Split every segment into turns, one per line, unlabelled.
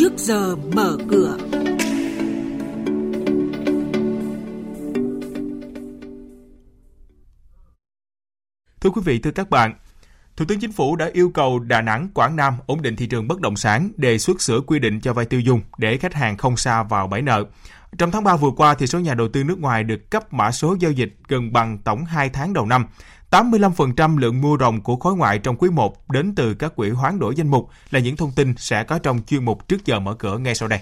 trước giờ mở cửa.
Thưa quý vị, thưa các bạn, Thủ tướng Chính phủ đã yêu cầu Đà Nẵng, Quảng Nam ổn định thị trường bất động sản, đề xuất sửa quy định cho vay tiêu dùng để khách hàng không xa vào bẫy nợ. Trong tháng 3 vừa qua, thì số nhà đầu tư nước ngoài được cấp mã số giao dịch gần bằng tổng 2 tháng đầu năm. 85% lượng mua ròng của khối ngoại trong quý 1 đến từ các quỹ hoán đổi danh mục là những thông tin sẽ có trong chuyên mục trước giờ mở cửa ngay sau đây.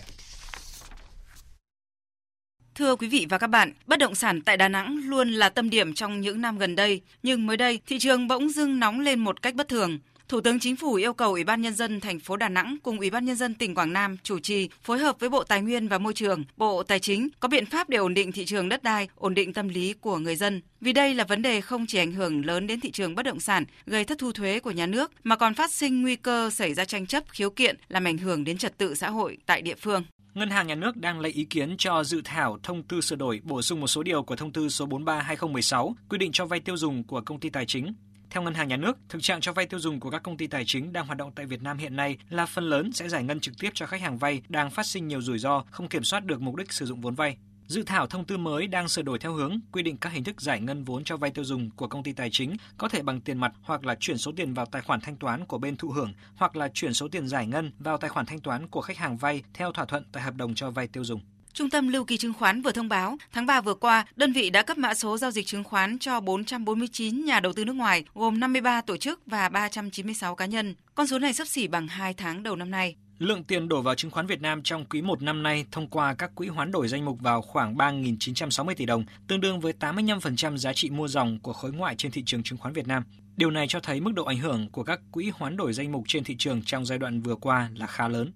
Thưa quý vị và các bạn, bất động sản tại Đà Nẵng luôn là tâm điểm trong những năm gần đây, nhưng mới đây thị trường bỗng dưng nóng lên một cách bất thường. Thủ tướng Chính phủ yêu cầu Ủy ban nhân dân thành phố Đà Nẵng cùng Ủy ban nhân dân tỉnh Quảng Nam chủ trì phối hợp với Bộ Tài nguyên và Môi trường, Bộ Tài chính có biện pháp để ổn định thị trường đất đai, ổn định tâm lý của người dân. Vì đây là vấn đề không chỉ ảnh hưởng lớn đến thị trường bất động sản, gây thất thu thuế của nhà nước mà còn phát sinh nguy cơ xảy ra tranh chấp khiếu kiện làm ảnh hưởng đến trật tự xã hội tại địa phương.
Ngân hàng Nhà nước đang lấy ý kiến cho dự thảo thông tư sửa đổi bổ sung một số điều của thông tư số 43/2016 quy định cho vay tiêu dùng của công ty tài chính. Theo Ngân hàng Nhà nước, thực trạng cho vay tiêu dùng của các công ty tài chính đang hoạt động tại Việt Nam hiện nay là phần lớn sẽ giải ngân trực tiếp cho khách hàng vay đang phát sinh nhiều rủi ro, không kiểm soát được mục đích sử dụng vốn vay. Dự thảo thông tư mới đang sửa đổi theo hướng quy định các hình thức giải ngân vốn cho vay tiêu dùng của công ty tài chính có thể bằng tiền mặt hoặc là chuyển số tiền vào tài khoản thanh toán của bên thụ hưởng hoặc là chuyển số tiền giải ngân vào tài khoản thanh toán của khách hàng vay theo thỏa thuận tại hợp đồng cho vay tiêu dùng.
Trung tâm Lưu ký chứng khoán vừa thông báo, tháng 3 vừa qua, đơn vị đã cấp mã số giao dịch chứng khoán cho 449 nhà đầu tư nước ngoài, gồm 53 tổ chức và 396 cá nhân. Con số này sắp xỉ bằng 2 tháng đầu năm nay.
Lượng tiền đổ vào chứng khoán Việt Nam trong quý 1 năm nay thông qua các quỹ hoán đổi danh mục vào khoảng 3.960 tỷ đồng, tương đương với 85% giá trị mua dòng của khối ngoại trên thị trường chứng khoán Việt Nam. Điều này cho thấy mức độ ảnh hưởng của các quỹ hoán đổi danh mục trên thị trường trong giai đoạn vừa qua là khá lớn.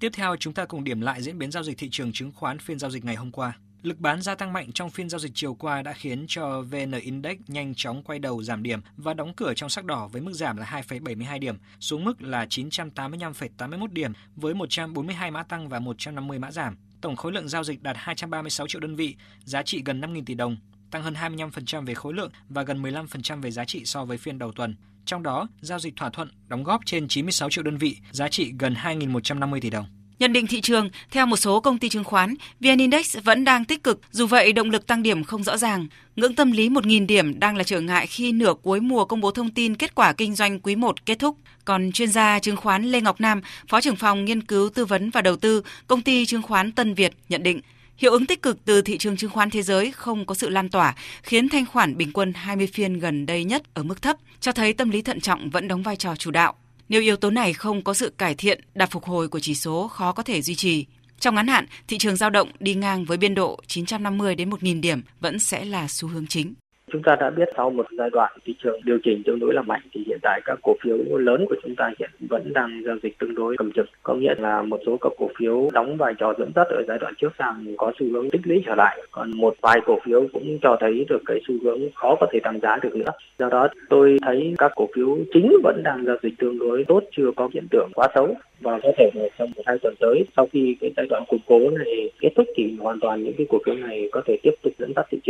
Tiếp theo, chúng ta cùng điểm lại diễn biến giao dịch thị trường chứng khoán phiên giao dịch ngày hôm qua. Lực bán gia tăng mạnh trong phiên giao dịch chiều qua đã khiến cho VN Index nhanh chóng quay đầu giảm điểm và đóng cửa trong sắc đỏ với mức giảm là 2,72 điểm, xuống mức là 985,81 điểm với 142 mã tăng và 150 mã giảm. Tổng khối lượng giao dịch đạt 236 triệu đơn vị, giá trị gần 5.000 tỷ đồng, tăng hơn 25% về khối lượng và gần 15% về giá trị so với phiên đầu tuần. Trong đó, giao dịch thỏa thuận đóng góp trên 96 triệu đơn vị, giá trị gần 2.150 tỷ đồng.
Nhận định thị trường, theo một số công ty chứng khoán, VN Index vẫn đang tích cực, dù vậy động lực tăng điểm không rõ ràng. Ngưỡng tâm lý 1.000 điểm đang là trở ngại khi nửa cuối mùa công bố thông tin kết quả kinh doanh quý 1 kết thúc. Còn chuyên gia chứng khoán Lê Ngọc Nam, Phó trưởng phòng nghiên cứu tư vấn và đầu tư, công ty chứng khoán Tân Việt nhận định, Hiệu ứng tích cực từ thị trường chứng khoán thế giới không có sự lan tỏa, khiến thanh khoản bình quân 20 phiên gần đây nhất ở mức thấp, cho thấy tâm lý thận trọng vẫn đóng vai trò chủ đạo. Nếu yếu tố này không có sự cải thiện, đà phục hồi của chỉ số khó có thể duy trì. Trong ngắn hạn, thị trường dao động đi ngang với biên độ 950 đến 1.000 điểm vẫn sẽ là xu hướng chính.
Chúng ta đã biết sau một giai đoạn thị trường điều chỉnh tương đối là mạnh thì hiện tại các cổ phiếu lớn của chúng ta hiện vẫn đang giao dịch tương đối cầm chừng. Có nghĩa là một số các cổ phiếu đóng vai trò dẫn dắt ở giai đoạn trước sang có xu hướng tích lũy trở lại. Còn một vài cổ phiếu cũng cho thấy được cái xu hướng khó có thể tăng giá được nữa. Do đó tôi thấy các cổ phiếu chính vẫn đang giao dịch tương đối tốt, chưa có hiện tượng quá xấu và có thể là trong một hai tuần tới sau khi cái giai đoạn củng cố này kết thúc thì hoàn toàn những cái cổ phiếu này có thể tiếp tục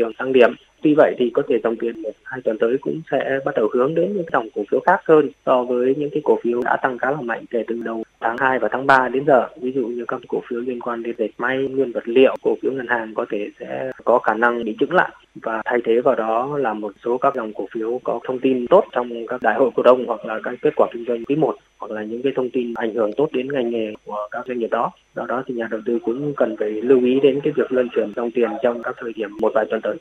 trường tăng điểm. Tuy vậy thì có thể dòng tiền một hai tuần tới cũng sẽ bắt đầu hướng đến những dòng cổ phiếu khác hơn so với những cái cổ phiếu đã tăng khá là mạnh kể từ đầu tháng 2 và tháng 3 đến giờ. Ví dụ như các cổ phiếu liên quan đến dệt may, nguyên vật liệu, cổ phiếu ngân hàng có thể sẽ có khả năng bị chứng lại và thay thế vào đó là một số các dòng cổ phiếu có thông tin tốt trong các đại hội cổ đông hoặc là các kết quả kinh doanh quý 1 hoặc là những cái thông tin ảnh hưởng tốt đến ngành nghề của các doanh nghiệp đó. Do đó thì nhà đầu tư cũng cần phải lưu ý đến cái việc luân chuyển dòng tiền trong các thời điểm một vài tuần tới.